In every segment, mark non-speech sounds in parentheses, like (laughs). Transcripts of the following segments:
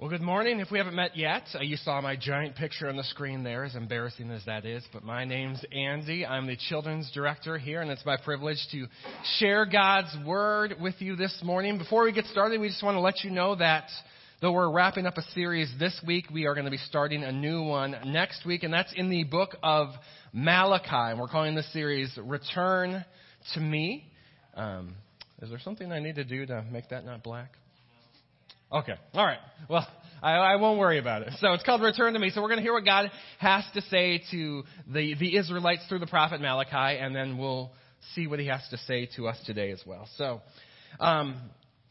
Well, good morning. If we haven't met yet, uh, you saw my giant picture on the screen there, as embarrassing as that is. But my name's Andy. I'm the children's director here, and it's my privilege to share God's word with you this morning. Before we get started, we just want to let you know that though we're wrapping up a series this week, we are going to be starting a new one next week, and that's in the book of Malachi. And we're calling this series Return to Me. Um, is there something I need to do to make that not black? Okay. All right. Well, I, I, won't worry about it. So it's called Return to Me. So we're going to hear what God has to say to the, the Israelites through the prophet Malachi, and then we'll see what he has to say to us today as well. So, um,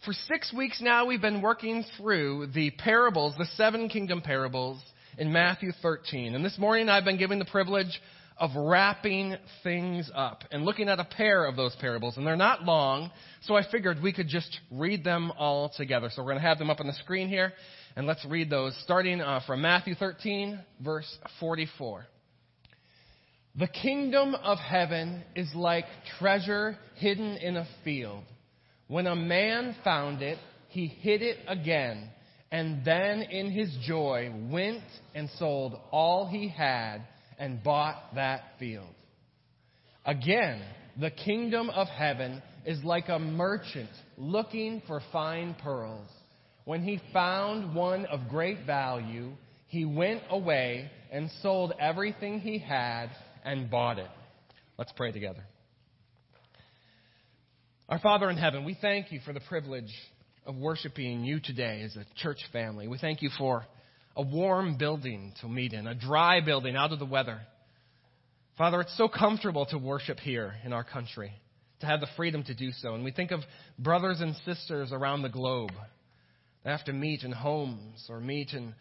for six weeks now, we've been working through the parables, the seven kingdom parables in Matthew 13. And this morning, I've been given the privilege of wrapping things up and looking at a pair of those parables. And they're not long, so I figured we could just read them all together. So we're going to have them up on the screen here, and let's read those, starting uh, from Matthew 13, verse 44. The kingdom of heaven is like treasure hidden in a field. When a man found it, he hid it again, and then in his joy went and sold all he had and bought that field. Again, the kingdom of heaven is like a merchant looking for fine pearls. When he found one of great value, he went away and sold everything he had and bought it. Let's pray together. Our Father in heaven, we thank you for the privilege of worshiping you today as a church family. We thank you for a warm building to meet in, a dry building out of the weather. Father, it's so comfortable to worship here in our country, to have the freedom to do so. And we think of brothers and sisters around the globe that have to meet in homes or meet in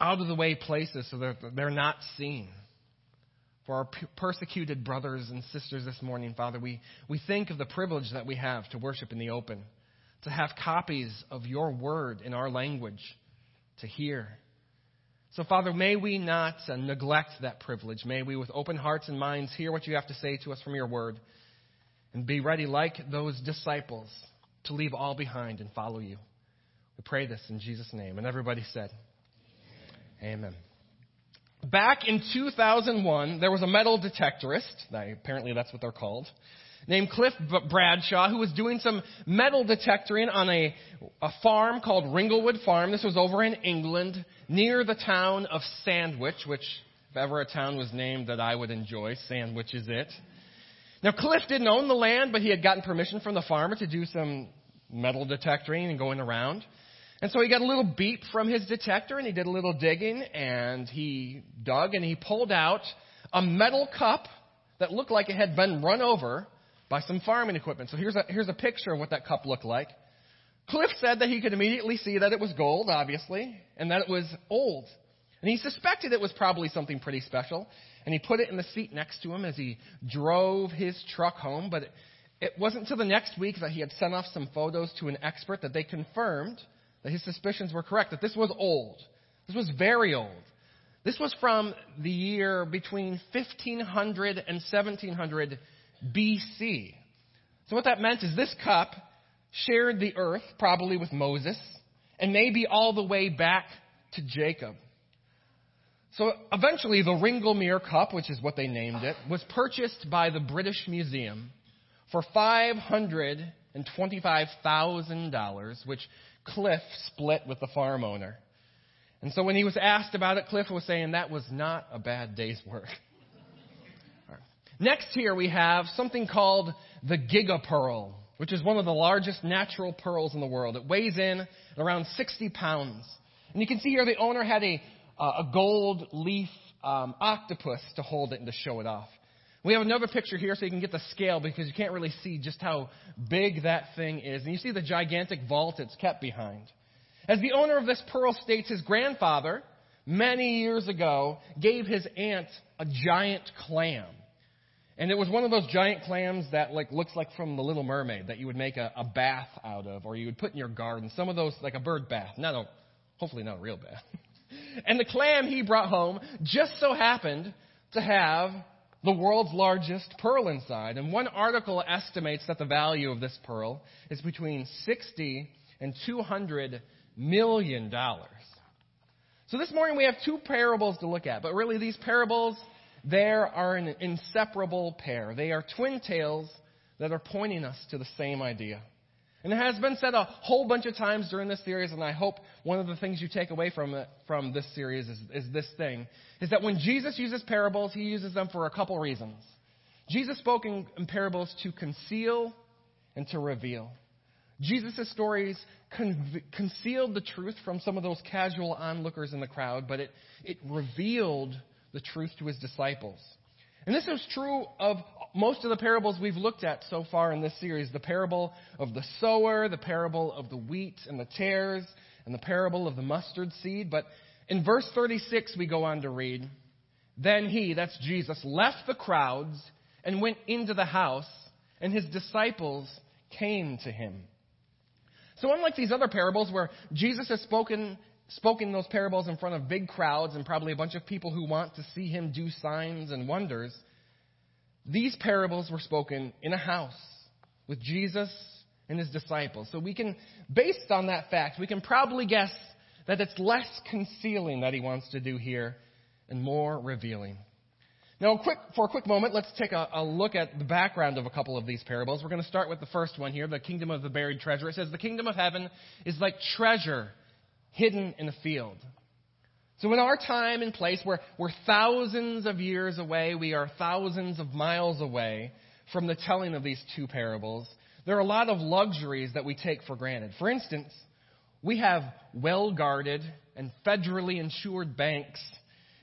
out of the way places so that they're not seen. For our persecuted brothers and sisters this morning, Father, we, we think of the privilege that we have to worship in the open, to have copies of your word in our language, to hear so, Father, may we not uh, neglect that privilege. May we, with open hearts and minds, hear what you have to say to us from your word and be ready, like those disciples, to leave all behind and follow you. We pray this in Jesus' name. And everybody said, Amen. Amen. Back in 2001, there was a metal detectorist. Apparently, that's what they're called named Cliff Bradshaw who was doing some metal detectoring on a, a farm called Ringlewood Farm. This was over in England near the town of Sandwich, which if ever a town was named that I would enjoy, Sandwich is it. Now Cliff didn't own the land, but he had gotten permission from the farmer to do some metal detectoring and going around. And so he got a little beep from his detector and he did a little digging and he dug and he pulled out a metal cup that looked like it had been run over by some farming equipment. So here's a, here's a picture of what that cup looked like. Cliff said that he could immediately see that it was gold, obviously, and that it was old. And he suspected it was probably something pretty special. And he put it in the seat next to him as he drove his truck home. But it, it wasn't until the next week that he had sent off some photos to an expert that they confirmed that his suspicions were correct, that this was old. This was very old. This was from the year between 1500 and 1700 BC. So what that meant is this cup shared the earth, probably with Moses, and maybe all the way back to Jacob. So eventually, the Ringlemere Cup, which is what they named it, was purchased by the British Museum for $525,000, which Cliff split with the farm owner. And so when he was asked about it, Cliff was saying that was not a bad day's work. Next here we have something called the gigapearl, which is one of the largest natural pearls in the world. It weighs in at around 60 pounds. And you can see here the owner had a, uh, a gold leaf um, octopus to hold it and to show it off. We have another picture here so you can get the scale because you can't really see just how big that thing is. And you see the gigantic vault it's kept behind. As the owner of this pearl states, his grandfather, many years ago, gave his aunt a giant clam. And it was one of those giant clams that like looks like from the Little Mermaid that you would make a, a bath out of, or you would put in your garden. Some of those like a bird bath, not a, hopefully not a real bath. (laughs) and the clam he brought home just so happened to have the world's largest pearl inside. And one article estimates that the value of this pearl is between 60 and 200 million. dollars. So this morning we have two parables to look at, but really these parables, there are an inseparable pair. They are twin tales that are pointing us to the same idea. And it has been said a whole bunch of times during this series, and I hope one of the things you take away from it, from this series is, is this thing, is that when Jesus uses parables, he uses them for a couple reasons. Jesus spoke in, in parables to conceal and to reveal. Jesus' stories con- concealed the truth from some of those casual onlookers in the crowd, but it, it revealed the truth to his disciples. And this is true of most of the parables we've looked at so far in this series the parable of the sower, the parable of the wheat and the tares, and the parable of the mustard seed. But in verse 36, we go on to read Then he, that's Jesus, left the crowds and went into the house, and his disciples came to him. So, unlike these other parables where Jesus has spoken, spoken those parables in front of big crowds and probably a bunch of people who want to see him do signs and wonders, these parables were spoken in a house with Jesus and his disciples. So, we can, based on that fact, we can probably guess that it's less concealing that he wants to do here and more revealing. Now, quick, for a quick moment, let's take a, a, look at the background of a couple of these parables. We're going to start with the first one here, the kingdom of the buried treasure. It says, The kingdom of heaven is like treasure hidden in a field. So, in our time and place, we're, we're thousands of years away, we are thousands of miles away from the telling of these two parables. There are a lot of luxuries that we take for granted. For instance, we have well guarded and federally insured banks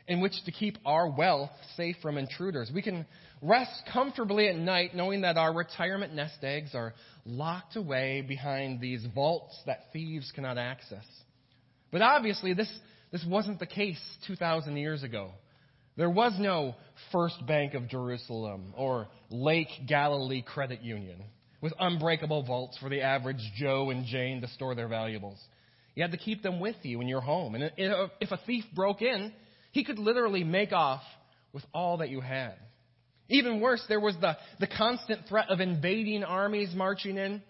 in which to keep our wealth safe from intruders. We can rest comfortably at night knowing that our retirement nest eggs are locked away behind these vaults that thieves cannot access. But obviously, this, this wasn't the case 2,000 years ago. There was no First Bank of Jerusalem or Lake Galilee Credit Union with unbreakable vaults for the average Joe and Jane to store their valuables. You had to keep them with you in your home. And if a thief broke in, he could literally make off with all that you had. Even worse, there was the, the constant threat of invading armies marching in,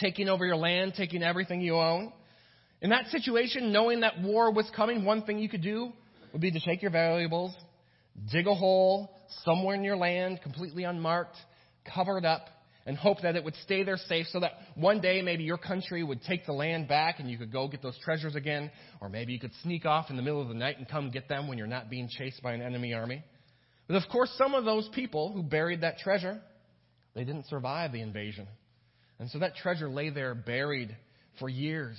taking over your land, taking everything you own. In that situation, knowing that war was coming, one thing you could do would be to take your valuables, dig a hole somewhere in your land, completely unmarked, cover it up, and hope that it would stay there safe so that one day maybe your country would take the land back and you could go get those treasures again, or maybe you could sneak off in the middle of the night and come get them when you're not being chased by an enemy army. But of course, some of those people who buried that treasure, they didn't survive the invasion. And so that treasure lay there buried for years.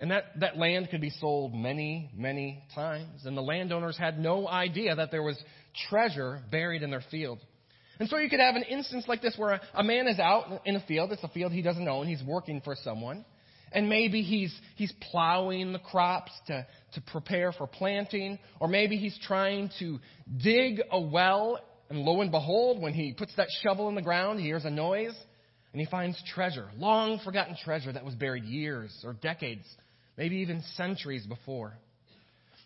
And that, that land could be sold many, many times. And the landowners had no idea that there was treasure buried in their field. And so you could have an instance like this where a, a man is out in a field. It's a field he doesn't own. He's working for someone. And maybe he's, he's plowing the crops to, to prepare for planting. Or maybe he's trying to dig a well. And lo and behold, when he puts that shovel in the ground, he hears a noise. And he finds treasure, long forgotten treasure that was buried years or decades, maybe even centuries before.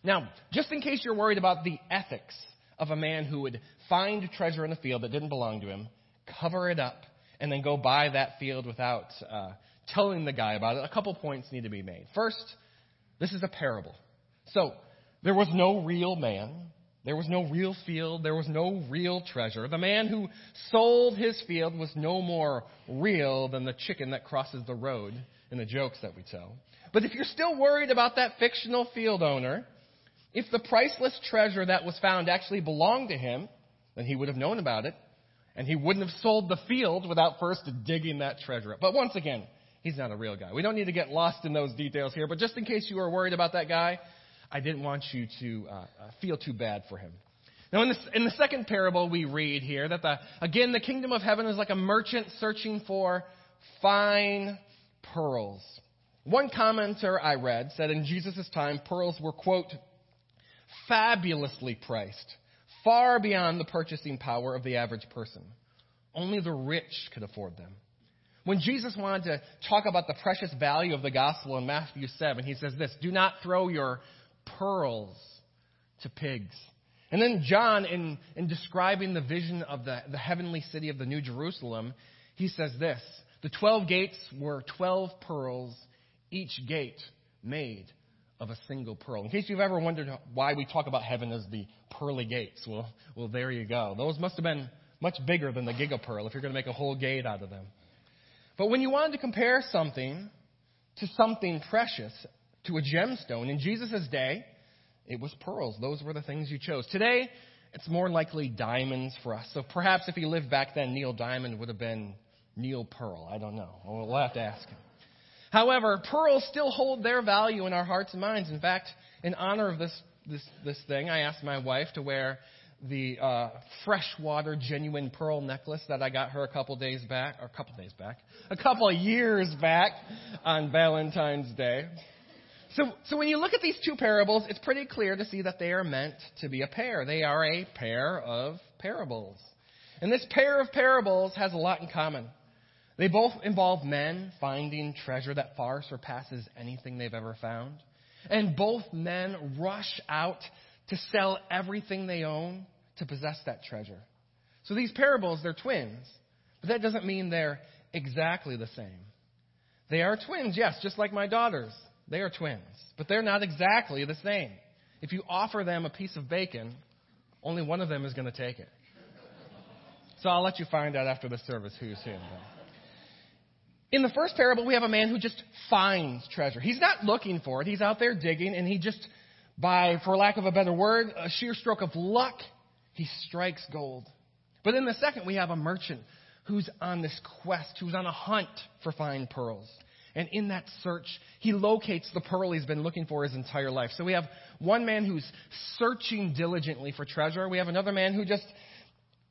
Now, just in case you're worried about the ethics of a man who would find treasure in a field that didn't belong to him, cover it up, and then go buy that field without uh, telling the guy about it, a couple points need to be made. First, this is a parable. So, there was no real man. There was no real field. There was no real treasure. The man who sold his field was no more real than the chicken that crosses the road in the jokes that we tell. But if you're still worried about that fictional field owner, if the priceless treasure that was found actually belonged to him, then he would have known about it, and he wouldn't have sold the field without first digging that treasure up. But once again, he's not a real guy. We don't need to get lost in those details here, but just in case you were worried about that guy, I didn't want you to uh, uh feel too bad for him. Now, in in the second parable, we read here that the, again, the kingdom of heaven is like a merchant searching for fine pearls. One commenter I read said in Jesus' time, pearls were, quote, fabulously priced, far beyond the purchasing power of the average person. Only the rich could afford them. When Jesus wanted to talk about the precious value of the gospel in Matthew 7, he says this Do not throw your pearls to pigs. And then John, in, in describing the vision of the, the heavenly city of the New Jerusalem, he says this The 12 gates were 12 pearls, each gate made of a single pearl. In case you've ever wondered why we talk about heaven as the pearly gates, well, well, there you go. Those must have been much bigger than the gigapearl if you're going to make a whole gate out of them. But when you wanted to compare something to something precious, to a gemstone, in Jesus' day, it was pearls. Those were the things you chose. Today, it's more likely diamonds for us. So perhaps if he lived back then, Neil Diamond would have been Neil Pearl. I don't know. We'll have to ask him. However, pearls still hold their value in our hearts and minds. In fact, in honor of this, this, this thing, I asked my wife to wear the uh, freshwater genuine pearl necklace that I got her a couple days back, or a couple days back, a couple of years back on Valentine's Day. So, so when you look at these two parables, it's pretty clear to see that they are meant to be a pair. They are a pair of parables. And this pair of parables has a lot in common. They both involve men finding treasure that far surpasses anything they've ever found. And both men rush out to sell everything they own to possess that treasure. So these parables, they're twins. But that doesn't mean they're exactly the same. They are twins, yes, just like my daughters. They are twins, but they're not exactly the same. If you offer them a piece of bacon, only one of them is going to take it. So I'll let you find out after the service who's who. In the first parable, we have a man who just finds treasure. He's not looking for it. He's out there digging, and he just, by, for lack of a better word, a sheer stroke of luck, he strikes gold. But in the second, we have a merchant who's on this quest, who's on a hunt for fine pearls. And in that search, he locates the pearl he's been looking for his entire life. So we have one man who's searching diligently for treasure. We have another man who just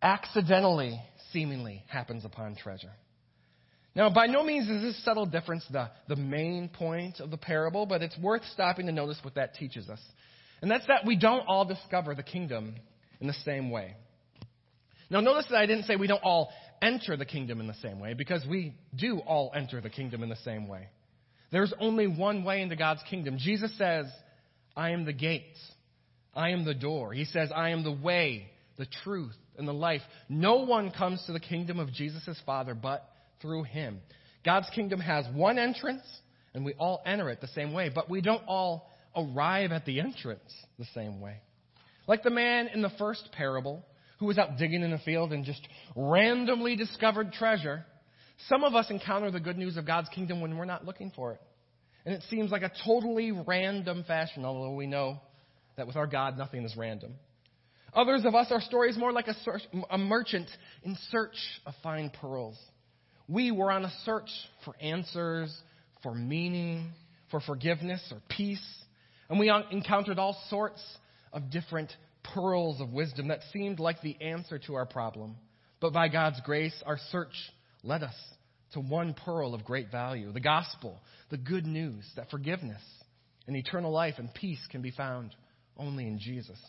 accidentally, seemingly, happens upon treasure. Now, by no means is this subtle difference the, the main point of the parable, but it's worth stopping to notice what that teaches us. And that's that we don't all discover the kingdom in the same way. Now, notice that I didn't say we don't all enter the kingdom in the same way, because we do all enter the kingdom in the same way. There's only one way into God's kingdom. Jesus says, I am the gate. I am the door. He says, I am the way, the truth, and the life. No one comes to the kingdom of Jesus' Father but through him. God's kingdom has one entrance, and we all enter it the same way, but we don't all arrive at the entrance the same way. Like the man in the first parable who was out digging in a field and just randomly discovered treasure, some of us encounter the good news of God's kingdom when we're not looking for it. And it seems like a totally random fashion, although we know that with our God, nothing is random. Others of us, our story is more like a, search, a merchant in search of fine pearls. We were on a search for answers, for meaning, for forgiveness or peace. And we encountered all sorts of different pearls of wisdom that seemed like the answer to our problem. But by God's grace, our search led us to one pearl of great value the gospel, the good news that forgiveness and eternal life and peace can be found only in Jesus.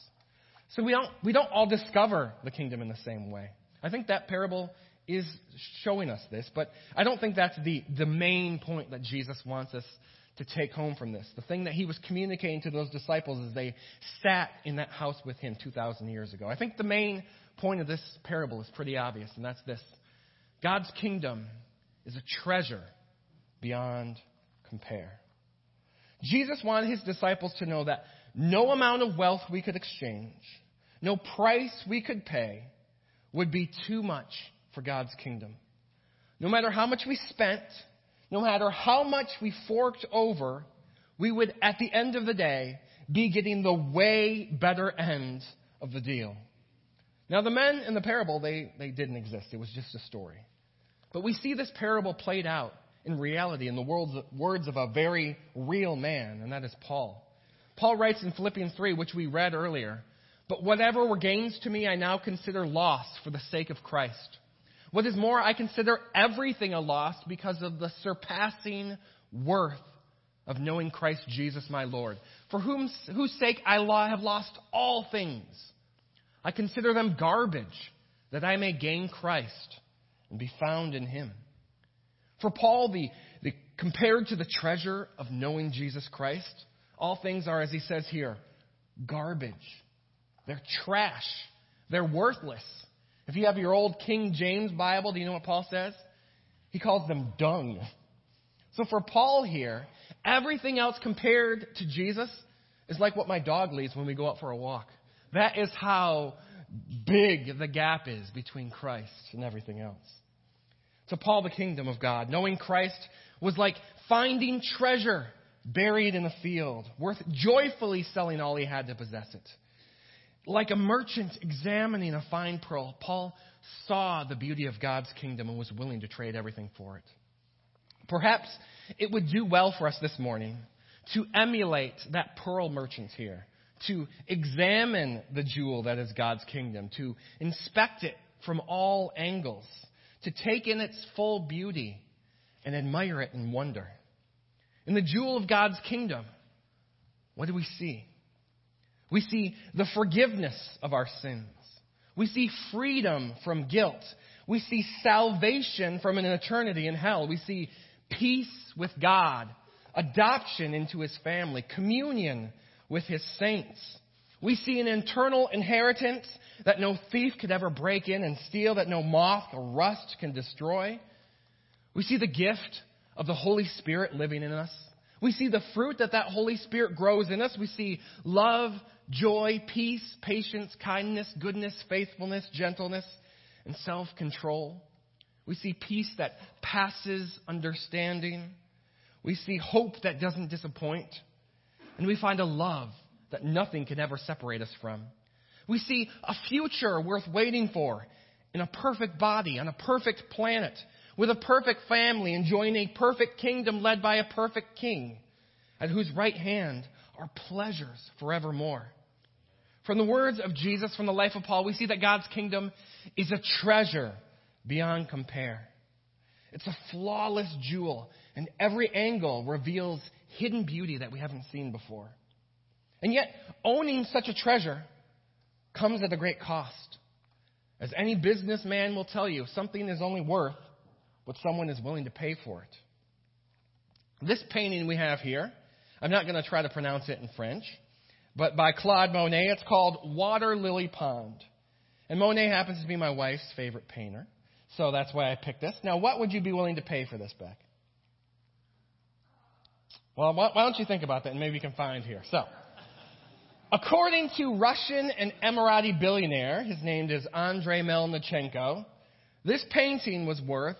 So we don't, we don't all discover the kingdom in the same way. I think that parable is showing us this, but I don't think that's the, the main point that Jesus wants us to take home from this. The thing that he was communicating to those disciples as they sat in that house with him 2,000 years ago. I think the main point of this parable is pretty obvious, and that's this God's kingdom is a treasure beyond compare. Jesus wanted his disciples to know that no amount of wealth we could exchange, no price we could pay, would be too much for God's kingdom. No matter how much we spent, no matter how much we forked over, we would, at the end of the day, be getting the way better end of the deal. Now, the men in the parable, they, they didn't exist. It was just a story. But we see this parable played out in reality in the words, words of a very real man, and that is Paul. Paul writes in Philippians 3, which we read earlier, But whatever were gains to me, I now consider loss for the sake of Christ. What is more, I consider everything a loss because of the surpassing worth of knowing Christ Jesus my Lord, for whom, whose sake I have lost all things. I consider them garbage, that I may gain Christ and be found in him. For Paul, the, the, compared to the treasure of knowing Jesus Christ, all things are, as he says here, garbage. They're trash. They're worthless. If you have your old King James Bible, do you know what Paul says? He calls them dung. So for Paul here, everything else compared to Jesus is like what my dog leaves when we go out for a walk. That is how big the gap is between Christ and everything else. To Paul, the kingdom of God, knowing Christ was like finding treasure buried in a field, worth joyfully selling all he had to possess it. Like a merchant examining a fine pearl, Paul saw the beauty of God's kingdom and was willing to trade everything for it. Perhaps it would do well for us this morning to emulate that pearl merchant here, to examine the jewel that is God's kingdom, to inspect it from all angles, to take in its full beauty and admire it in wonder. In the jewel of God's kingdom, what do we see? We see the forgiveness of our sins. We see freedom from guilt. We see salvation from an eternity in hell. We see peace with God, adoption into his family, communion with his saints. We see an eternal inheritance that no thief could ever break in and steal, that no moth or rust can destroy. We see the gift of the Holy Spirit living in us. We see the fruit that that Holy Spirit grows in us. We see love, joy, peace, patience, kindness, goodness, faithfulness, gentleness, and self control. We see peace that passes understanding. We see hope that doesn't disappoint. And we find a love that nothing can ever separate us from. We see a future worth waiting for in a perfect body, on a perfect planet, with a perfect family, enjoying a perfect kingdom led by a perfect king, at whose right hand are pleasures forevermore. From the words of Jesus, from the life of Paul, we see that God's kingdom is a treasure beyond compare. It's a flawless jewel, and every angle reveals hidden beauty that we haven't seen before. And yet, owning such a treasure comes at a great cost. As any businessman will tell you, something is only worth what someone is willing to pay for it. This painting we have here, I'm not going to try to pronounce it in French, but by Claude Monet, it's called Water Lily Pond. And Monet happens to be my wife's favorite painter. So that's why I picked this. Now, what would you be willing to pay for this, Beck? Well, why don't you think about that and maybe you can find here. So, according to Russian and Emirati billionaire, his name is Andrei Melnichenko, this painting was worth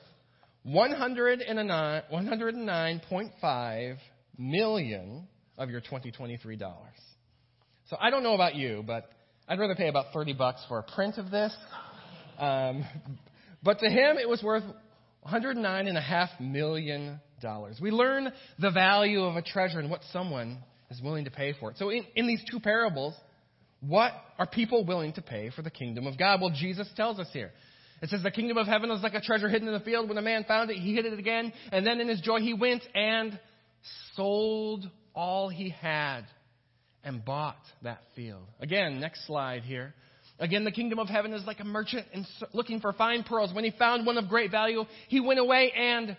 109.5 million of your 2023 dollars. So I don't know about you, but I'd rather pay about 30 bucks for a print of this. Um, but to him, it was worth $109.5 million. We learn the value of a treasure and what someone is willing to pay for it. So, in, in these two parables, what are people willing to pay for the kingdom of God? Well, Jesus tells us here. It says, The kingdom of heaven is like a treasure hidden in the field. When a man found it, he hid it again. And then in his joy, he went and sold all he had and bought that field. Again, next slide here. Again, the kingdom of heaven is like a merchant looking for fine pearls. When he found one of great value, he went away and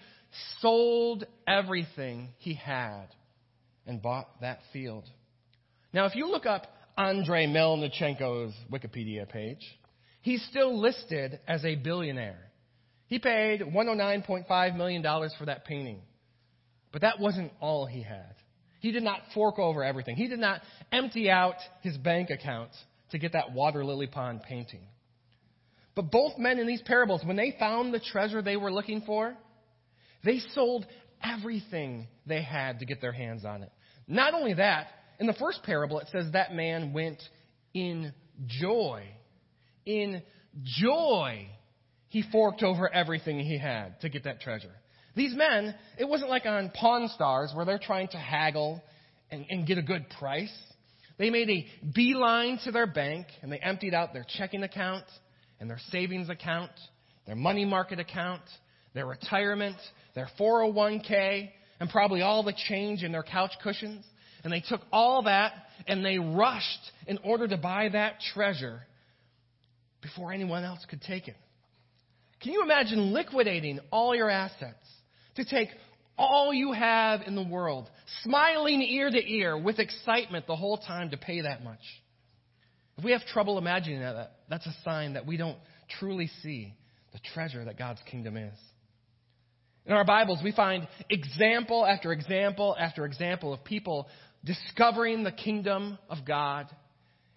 sold everything he had and bought that field. Now, if you look up Andrei Melnichenko's Wikipedia page, he's still listed as a billionaire. He paid $109.5 million for that painting. But that wasn't all he had. He did not fork over everything. He did not empty out his bank account to get that water lily pond painting. But both men in these parables, when they found the treasure they were looking for, they sold everything they had to get their hands on it. Not only that, in the first parable, it says that man went in joy. In joy, he forked over everything he had to get that treasure. These men, it wasn't like on Pawn Stars where they're trying to haggle and, and get a good price. They made a beeline to their bank and they emptied out their checking account and their savings account, their money market account, their retirement, their 401k, and probably all the change in their couch cushions. And they took all that and they rushed in order to buy that treasure before anyone else could take it. Can you imagine liquidating all your assets to take all you have in the world, smiling ear to ear with excitement the whole time to pay that much. If we have trouble imagining that, that's a sign that we don't truly see the treasure that God's kingdom is. In our Bibles, we find example after example after example of people discovering the kingdom of God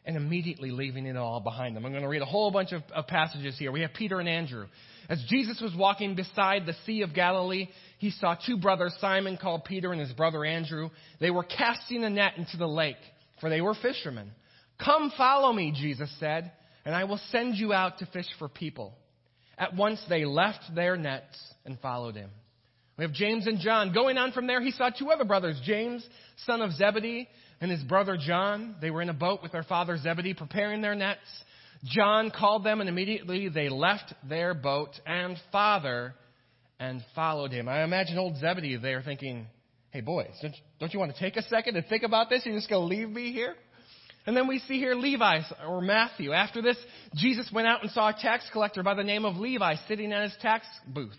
and immediately leaving it all behind them. I'm going to read a whole bunch of, of, passages here. We have Peter and Andrew. As Jesus was walking beside the Sea of Galilee, he saw two brothers, Simon called Peter and his brother Andrew. They were casting a net into the lake, for they were fishermen. Come follow me, Jesus said, and I will send you out to fish for people. At once they left their nets and followed him. We have James and John. Going on from there, he saw two other brothers, James, son of Zebedee, and his brother John. They were in a boat with their father Zebedee preparing their nets. John called them, and immediately they left their boat and father and followed him. I imagine old Zebedee there thinking, hey, boys, don't you want to take a second and think about this? You're just going to leave me here? And then we see here Levi or Matthew. After this, Jesus went out and saw a tax collector by the name of Levi sitting at his tax booth.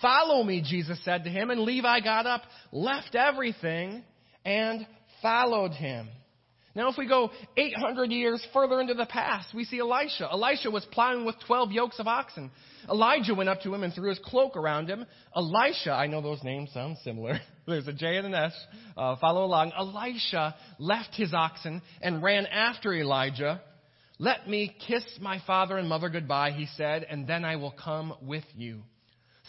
Follow me, Jesus said to him. And Levi got up, left everything, and followed him. Now, if we go 800 years further into the past, we see Elisha. Elisha was plowing with 12 yokes of oxen. Elijah went up to him and threw his cloak around him. Elisha, I know those names sound similar. (laughs) There's a J and an S. Uh, follow along. Elisha left his oxen and ran after Elijah. Let me kiss my father and mother goodbye, he said, and then I will come with you.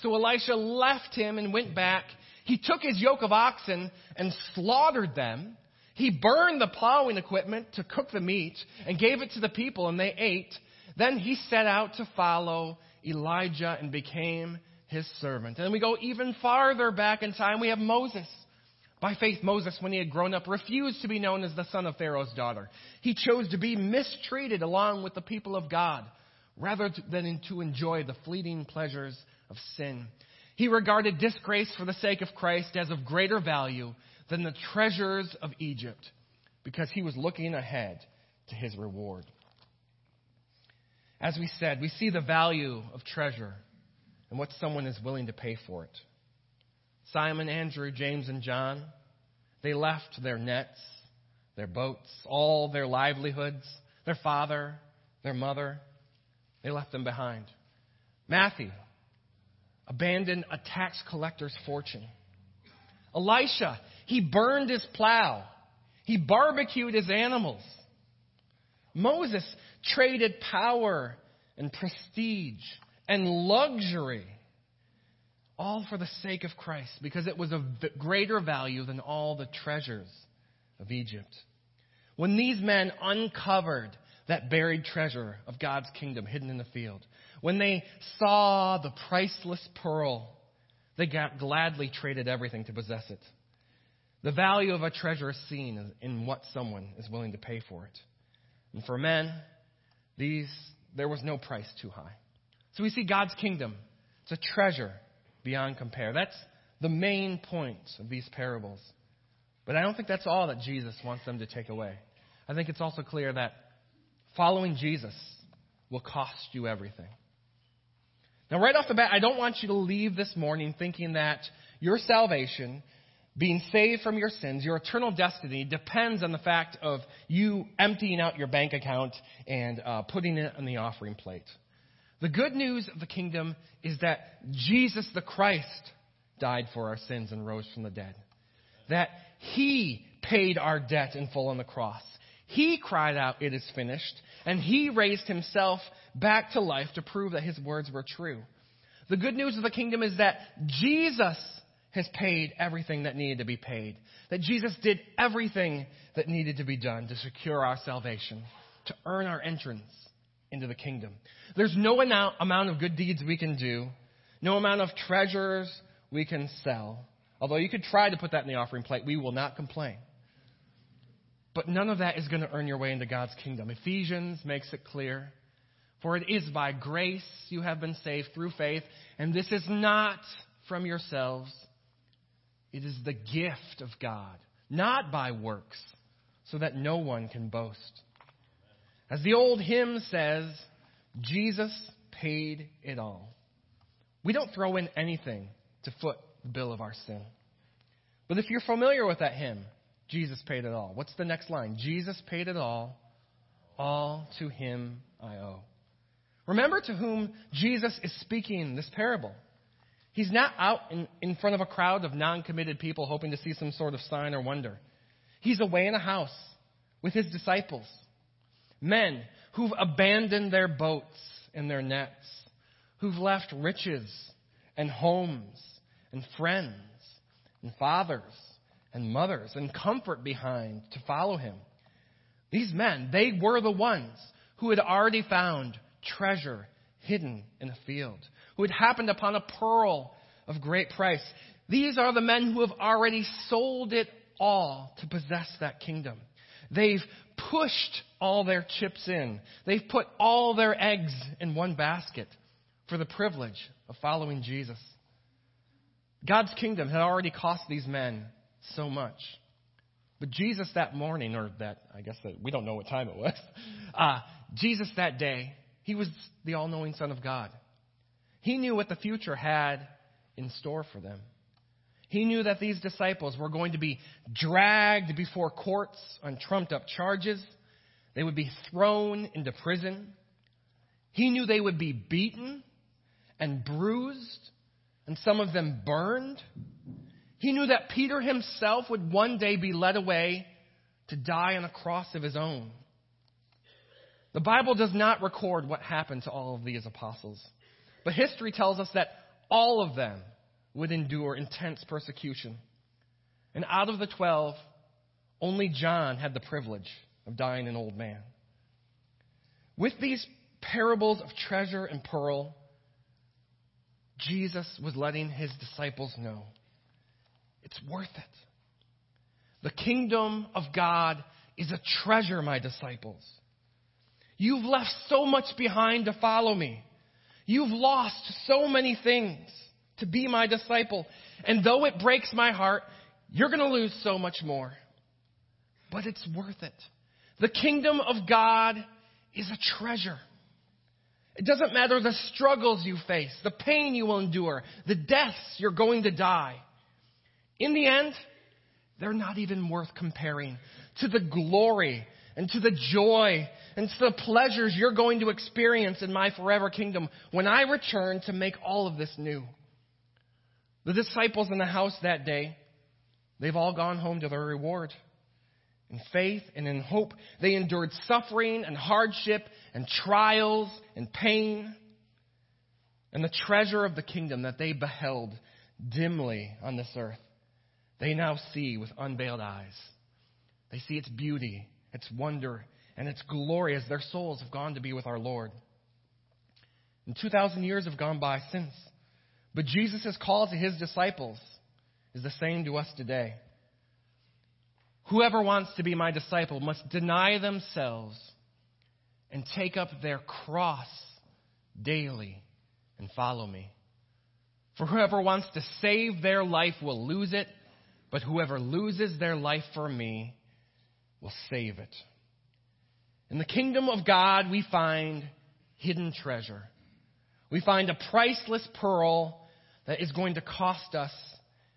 So Elisha left him and went back. He took his yoke of oxen and slaughtered them. He burned the plowing equipment to cook the meat and gave it to the people, and they ate. Then he set out to follow Elijah and became his servant. And we go even farther back in time. We have Moses. By faith, Moses, when he had grown up, refused to be known as the son of Pharaoh's daughter. He chose to be mistreated along with the people of God rather than to enjoy the fleeting pleasures of sin. He regarded disgrace for the sake of Christ as of greater value than the treasures of Egypt because he was looking ahead to his reward. As we said, we see the value of treasure and what someone is willing to pay for it. Simon, Andrew, James, and John, they left their nets, their boats, all their livelihoods, their father, their mother. They left them behind. Matthew abandoned a tax collector's fortune. Elisha, he burned his plow. He barbecued his animals. Moses traded power and prestige and luxury all for the sake of Christ because it was of greater value than all the treasures of Egypt. When these men uncovered that buried treasure of God's kingdom hidden in the field, when they saw the priceless pearl, they gladly traded everything to possess it. The value of a treasure is seen in what someone is willing to pay for it. And for men, these, there was no price too high. So we see God's kingdom. It's a treasure beyond compare. That's the main point of these parables. But I don't think that's all that Jesus wants them to take away. I think it's also clear that following Jesus will cost you everything. Now, right off the bat, I don't want you to leave this morning thinking that your salvation, being saved from your sins, your eternal destiny, depends on the fact of you emptying out your bank account and uh, putting it on the offering plate. The good news of the kingdom is that Jesus the Christ died for our sins and rose from the dead. That He paid our debt in full on the cross. He cried out, It is finished. And He raised Himself back to life to prove that his words were true. The good news of the kingdom is that Jesus has paid everything that needed to be paid. That Jesus did everything that needed to be done to secure our salvation, to earn our entrance into the kingdom. There's no amount of good deeds we can do, no amount of treasures we can sell. Although you could try to put that in the offering plate, we will not complain. But none of that is going to earn your way into God's kingdom. Ephesians makes it clear for it is by grace you have been saved through faith, and this is not from yourselves. It is the gift of God, not by works, so that no one can boast. As the old hymn says, Jesus paid it all. We don't throw in anything to foot the bill of our sin. But if you're familiar with that hymn, Jesus paid it all. What's the next line? Jesus paid it all. All to him I owe. Remember to whom Jesus is speaking this parable. He's not out in, in front of a crowd of non committed people hoping to see some sort of sign or wonder. He's away in a house with his disciples, men who've abandoned their boats and their nets, who've left riches and homes and friends and fathers and mothers and comfort behind to follow him. These men, they were the ones who had already found treasure hidden in a field, who had happened upon a pearl of great price. These are the men who have already sold it all to possess that kingdom. They've pushed all their chips in. They've put all their eggs in one basket for the privilege of following Jesus. God's kingdom had already cost these men so much. But Jesus that morning, or that, I guess that, we don't know what time it was, (laughs) uh, Jesus that day, he was the all knowing Son of God. He knew what the future had in store for them. He knew that these disciples were going to be dragged before courts on trumped up charges. They would be thrown into prison. He knew they would be beaten and bruised and some of them burned. He knew that Peter himself would one day be led away to die on a cross of his own. The Bible does not record what happened to all of these apostles, but history tells us that all of them would endure intense persecution. And out of the twelve, only John had the privilege of dying an old man. With these parables of treasure and pearl, Jesus was letting his disciples know it's worth it. The kingdom of God is a treasure, my disciples. You've left so much behind to follow me. You've lost so many things to be my disciple. And though it breaks my heart, you're going to lose so much more. But it's worth it. The kingdom of God is a treasure. It doesn't matter the struggles you face, the pain you will endure, the deaths you're going to die. In the end, they're not even worth comparing to the glory and to the joy and to the pleasures you're going to experience in my forever kingdom when I return to make all of this new. The disciples in the house that day, they've all gone home to their reward. In faith and in hope, they endured suffering and hardship and trials and pain. And the treasure of the kingdom that they beheld dimly on this earth, they now see with unveiled eyes. They see its beauty, its wonder, and its glory as their souls have gone to be with our Lord. And 2,000 years have gone by since. But Jesus' call to his disciples is the same to us today. Whoever wants to be my disciple must deny themselves and take up their cross daily and follow me. For whoever wants to save their life will lose it, but whoever loses their life for me will save it. In the kingdom of God, we find hidden treasure. We find a priceless pearl that is going to cost us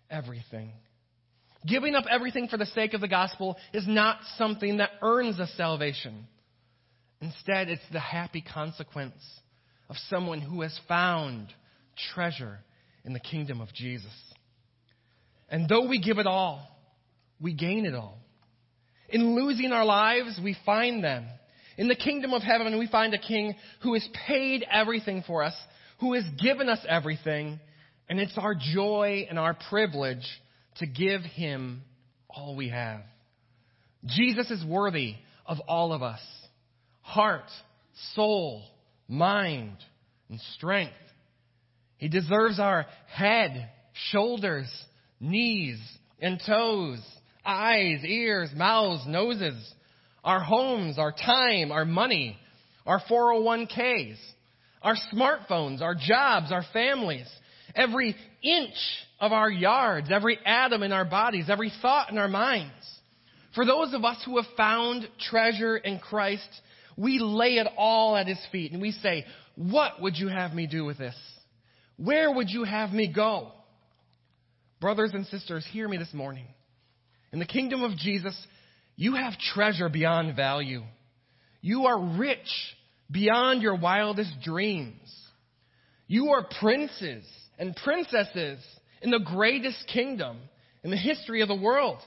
everything. Giving up everything for the sake of the gospel is not something that earns us salvation. Instead, it's the happy consequence of someone who has found treasure in the kingdom of Jesus. And though we give it all, we gain it all. In losing our lives, we find them. In the kingdom of heaven, we find a king who has paid everything for us, who has given us everything, and it's our joy and our privilege to give him all we have. Jesus is worthy of all of us heart, soul, mind, and strength. He deserves our head, shoulders, knees, and toes, eyes, ears, mouths, noses, our homes, our time, our money, our 401ks, our smartphones, our jobs, our families, every inch of our yards, every atom in our bodies, every thought in our minds. For those of us who have found treasure in Christ, we lay it all at His feet and we say, What would you have me do with this? Where would you have me go? Brothers and sisters, hear me this morning. In the kingdom of Jesus, you have treasure beyond value. You are rich beyond your wildest dreams. You are princes and princesses in the greatest kingdom in the history of the world.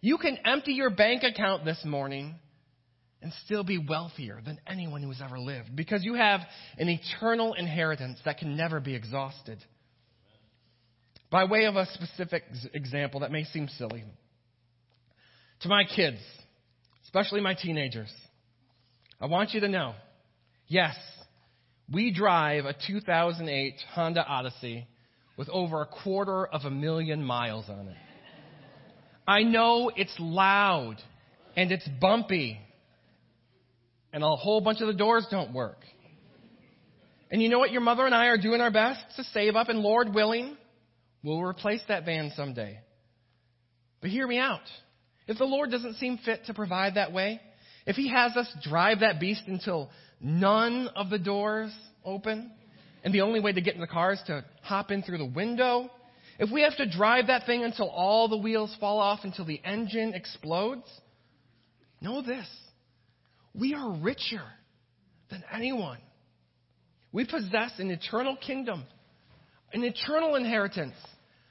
You can empty your bank account this morning and still be wealthier than anyone who has ever lived because you have an eternal inheritance that can never be exhausted. By way of a specific example that may seem silly, to my kids, especially my teenagers, I want you to know yes, we drive a 2008 Honda Odyssey with over a quarter of a million miles on it. I know it's loud and it's bumpy and a whole bunch of the doors don't work. And you know what? Your mother and I are doing our best to save up, and Lord willing, we'll replace that van someday. But hear me out. If the Lord doesn't seem fit to provide that way, if He has us drive that beast until none of the doors open, and the only way to get in the car is to hop in through the window, if we have to drive that thing until all the wheels fall off, until the engine explodes, know this we are richer than anyone. We possess an eternal kingdom, an eternal inheritance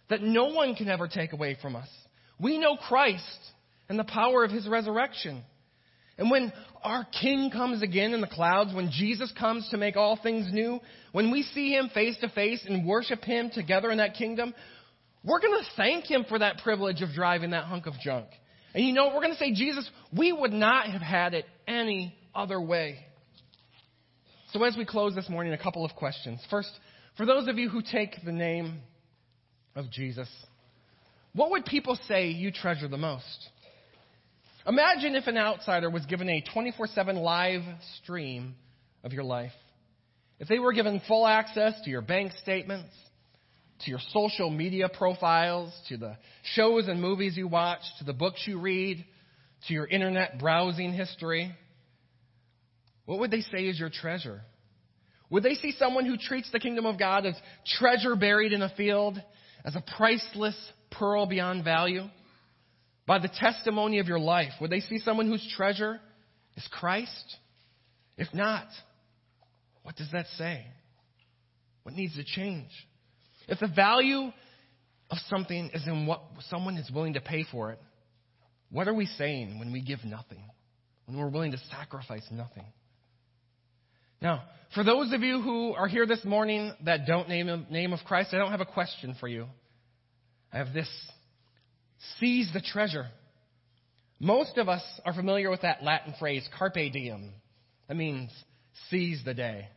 that no one can ever take away from us. We know Christ and the power of his resurrection. And when our King comes again in the clouds, when Jesus comes to make all things new, when we see him face to face and worship him together in that kingdom, we're going to thank him for that privilege of driving that hunk of junk. And you know? We're going to say, Jesus, we would not have had it any other way. So, as we close this morning, a couple of questions. First, for those of you who take the name of Jesus, what would people say you treasure the most? Imagine if an outsider was given a 24 7 live stream of your life. If they were given full access to your bank statements, to your social media profiles, to the shows and movies you watch, to the books you read, to your internet browsing history, what would they say is your treasure? Would they see someone who treats the kingdom of God as treasure buried in a field, as a priceless pearl beyond value? By the testimony of your life, would they see someone whose treasure is Christ? If not, what does that say? What needs to change? If the value of something is in what someone is willing to pay for it, what are we saying when we give nothing? When we're willing to sacrifice nothing? Now, for those of you who are here this morning that don't name the name of Christ, I don't have a question for you. I have this. Seize the treasure. Most of us are familiar with that Latin phrase, carpe diem. That means seize the day.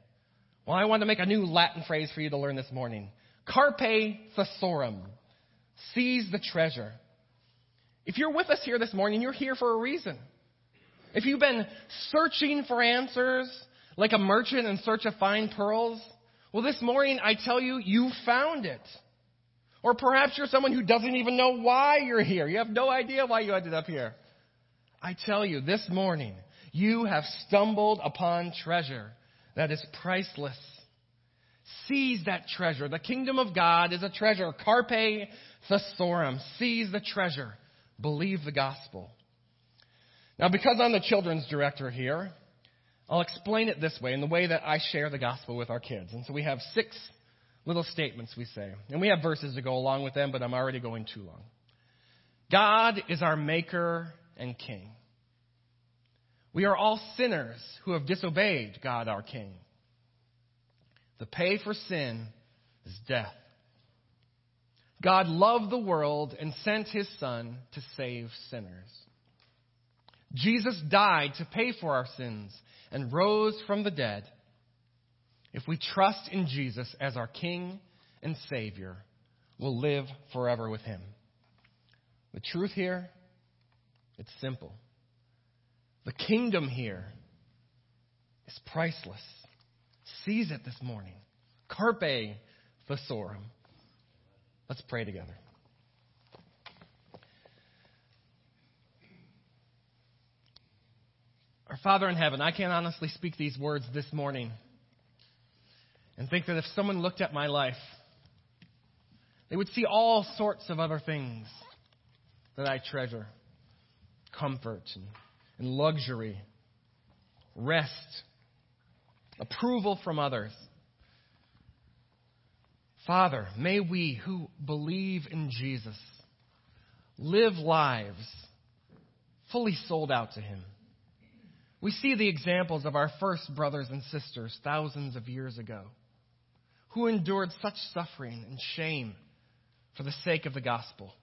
Well, I want to make a new Latin phrase for you to learn this morning. Carpe thesaurem. Seize the treasure. If you're with us here this morning, you're here for a reason. If you've been searching for answers like a merchant in search of fine pearls, well, this morning I tell you, you found it. Or perhaps you're someone who doesn't even know why you're here. You have no idea why you ended up here. I tell you, this morning, you have stumbled upon treasure that is priceless. Seize that treasure. The kingdom of God is a treasure. Carpe thesaurem. Seize the treasure. Believe the gospel. Now, because I'm the children's director here, I'll explain it this way in the way that I share the gospel with our kids. And so we have six little statements we say. And we have verses to go along with them, but I'm already going too long. God is our maker and king. We are all sinners who have disobeyed God our king. The pay for sin is death. God loved the world and sent his Son to save sinners. Jesus died to pay for our sins and rose from the dead. If we trust in Jesus as our King and Savior, we'll live forever with him. The truth here, it's simple. The kingdom here is priceless. Seize it this morning. Carpe thesaurem. Let's pray together. Our Father in heaven, I can't honestly speak these words this morning and think that if someone looked at my life, they would see all sorts of other things that I treasure comfort and, and luxury, rest, approval from others, Father, may we who believe in Jesus live lives fully sold out to Him. We see the examples of our first brothers and sisters thousands of years ago who endured such suffering and shame for the sake of the gospel.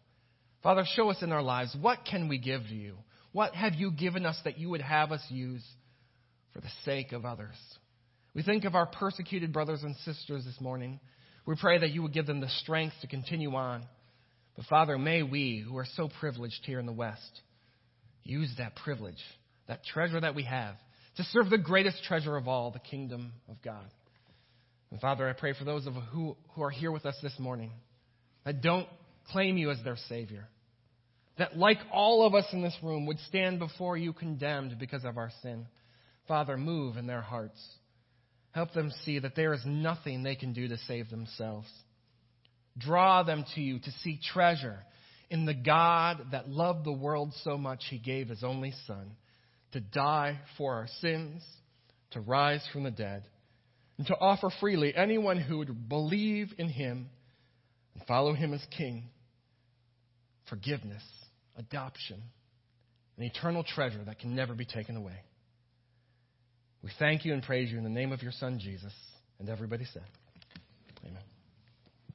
Father, show us in our lives what can we give to you? What have you given us that you would have us use for the sake of others? We think of our persecuted brothers and sisters this morning. We pray that you would give them the strength to continue on. But Father, may we, who are so privileged here in the West, use that privilege, that treasure that we have, to serve the greatest treasure of all, the kingdom of God. And Father, I pray for those of who, who are here with us this morning that don't claim you as their Savior, that like all of us in this room would stand before you condemned because of our sin. Father, move in their hearts. Help them see that there is nothing they can do to save themselves. Draw them to you to see treasure in the God that loved the world so much he gave his only Son to die for our sins, to rise from the dead, and to offer freely anyone who would believe in him and follow him as king forgiveness, adoption, an eternal treasure that can never be taken away. We thank you and praise you in the name of your Son, Jesus. And everybody said,